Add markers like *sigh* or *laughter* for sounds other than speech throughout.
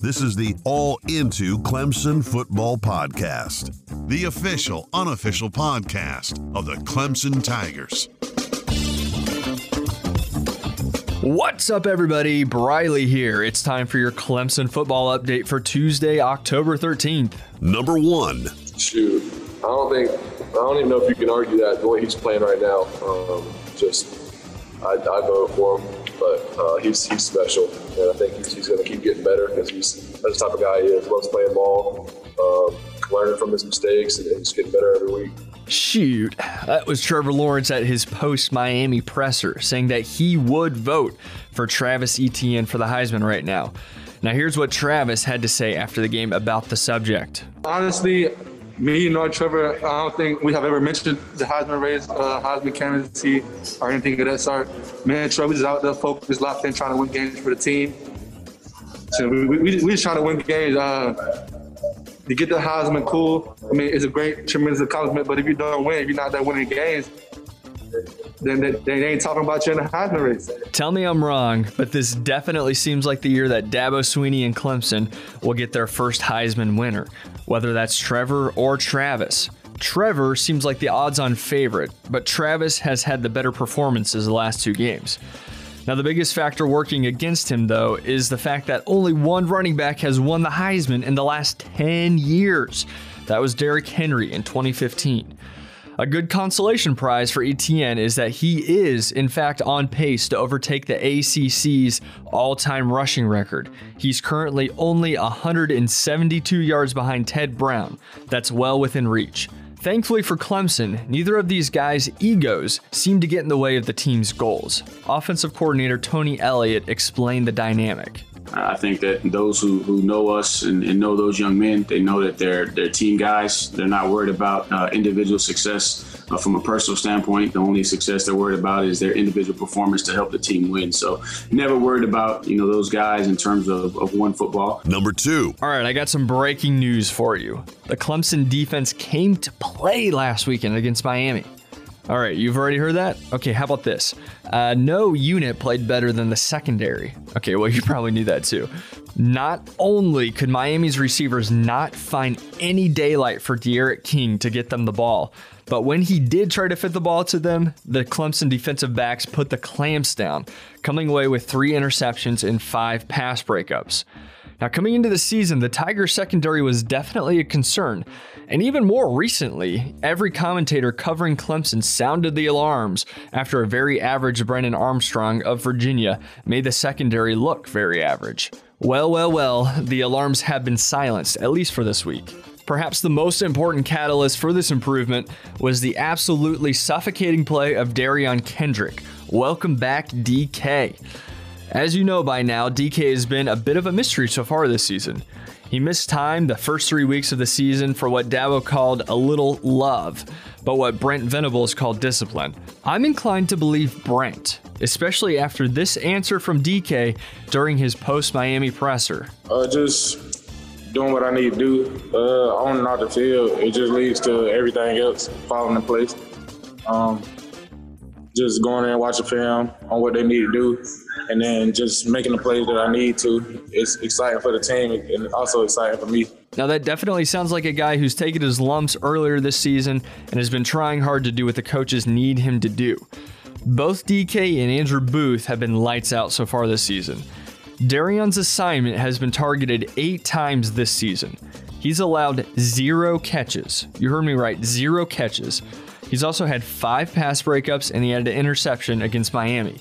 This is the All Into Clemson Football Podcast, the official, unofficial podcast of the Clemson Tigers. What's up, everybody? Briley here. It's time for your Clemson football update for Tuesday, October 13th. Number one. Shoot, I don't think, I don't even know if you can argue that the way he's playing right now. Um, just, I, I vote for him, but uh, he's he's special, and I think he's, he's going to keep getting better because he's that's the type of guy he is. Loves playing ball, uh, learning from his mistakes, and, and just getting better every week. Shoot, that was Trevor Lawrence at his post Miami presser saying that he would vote for Travis Etienne for the Heisman right now. Now, here's what Travis had to say after the game about the subject. Honestly, me nor Trevor, I don't think we have ever mentioned the Heisman race, uh, Heisman candidacy, or anything of that sort. Man, Trevor's out there focused, locked in, trying to win games for the team. So we, we, we just trying to win games. Uh, to get the Heisman, cool. I mean, it's a great, tremendous accomplishment. But if you don't win, if you're not there winning games, then they, they ain't talking about you in the Heisman race. Tell me I'm wrong, but this definitely seems like the year that Dabo Swinney and Clemson will get their first Heisman winner, whether that's Trevor or Travis. Trevor seems like the odds on favorite, but Travis has had the better performances the last two games. Now, the biggest factor working against him, though, is the fact that only one running back has won the Heisman in the last 10 years. That was Derrick Henry in 2015. A good consolation prize for Etienne is that he is, in fact, on pace to overtake the ACC's all time rushing record. He's currently only 172 yards behind Ted Brown. That's well within reach. Thankfully for Clemson, neither of these guys' egos seem to get in the way of the team's goals. Offensive coordinator Tony Elliott explained the dynamic. I think that those who, who know us and, and know those young men, they know that they're they're team guys. They're not worried about uh, individual success uh, from a personal standpoint. The only success they're worried about is their individual performance to help the team win. So never worried about you know those guys in terms of, of one football. Number two. All right, I got some breaking news for you. The Clemson defense came to play last weekend against Miami. All right, you've already heard that? Okay, how about this? Uh, no unit played better than the secondary. Okay, well, *laughs* you probably knew that too. Not only could Miami's receivers not find any daylight for D'Eriq King to get them the ball, but when he did try to fit the ball to them, the Clemson defensive backs put the clamps down, coming away with three interceptions and five pass breakups. Now, coming into the season, the Tigers secondary was definitely a concern. And even more recently, every commentator covering Clemson sounded the alarms after a very average Brennan Armstrong of Virginia made the secondary look very average. Well, well, well, the alarms have been silenced, at least for this week. Perhaps the most important catalyst for this improvement was the absolutely suffocating play of Derion Kendrick. Welcome back, DK. As you know by now, DK has been a bit of a mystery so far this season. He missed time the first three weeks of the season for what Dabo called a little love, but what Brent Venables called discipline. I'm inclined to believe Brent, especially after this answer from DK during his post Miami presser. Uh, just doing what I need to do uh, on and off the field. It just leads to everything else falling in place. Um, just going in and watching film on what they need to do, and then just making the plays that I need to. It's exciting for the team and also exciting for me. Now, that definitely sounds like a guy who's taken his lumps earlier this season and has been trying hard to do what the coaches need him to do. Both DK and Andrew Booth have been lights out so far this season. Derion's assignment has been targeted eight times this season. He's allowed zero catches. You heard me right, zero catches. He's also had five pass breakups and he had an interception against Miami.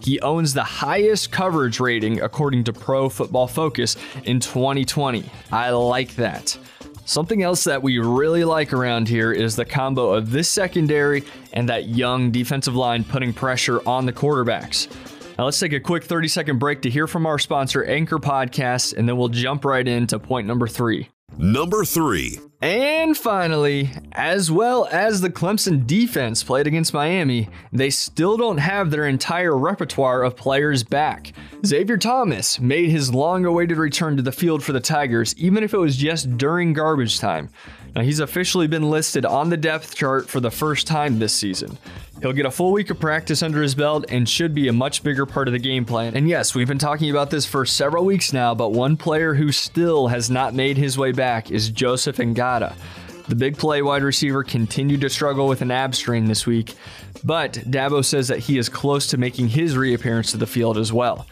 He owns the highest coverage rating according to Pro Football Focus in 2020. I like that. Something else that we really like around here is the combo of this secondary and that young defensive line putting pressure on the quarterbacks. Now, let's take a quick 30 second break to hear from our sponsor, Anchor Podcasts, and then we'll jump right into point number three. Number three. And finally, as well as the Clemson defense played against Miami, they still don't have their entire repertoire of players back. Xavier Thomas made his long awaited return to the field for the Tigers, even if it was just during garbage time. Now, he's officially been listed on the depth chart for the first time this season. He'll get a full week of practice under his belt and should be a much bigger part of the game plan. And yes, we've been talking about this for several weeks now, but one player who still has not made his way back is Joseph Ngata. The big play wide receiver continued to struggle with an ab strain this week, but Dabo says that he is close to making his reappearance to the field as well.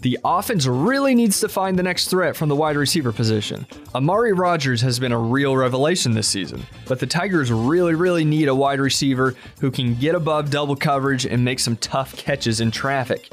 The offense really needs to find the next threat from the wide receiver position. Amari Rodgers has been a real revelation this season, but the Tigers really, really need a wide receiver who can get above double coverage and make some tough catches in traffic.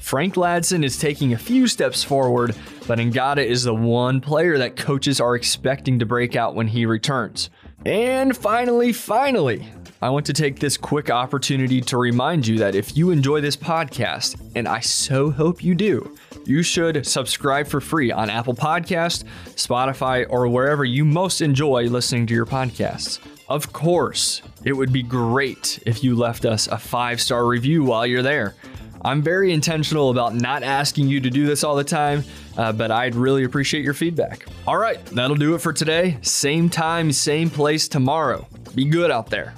Frank Ladson is taking a few steps forward, but Ngata is the one player that coaches are expecting to break out when he returns. And finally, finally, I want to take this quick opportunity to remind you that if you enjoy this podcast, and I so hope you do, you should subscribe for free on Apple Podcast, Spotify, or wherever you most enjoy listening to your podcasts. Of course, it would be great if you left us a five star review while you're there. I'm very intentional about not asking you to do this all the time, uh, but I'd really appreciate your feedback. All right, that'll do it for today. Same time, same place tomorrow. Be good out there.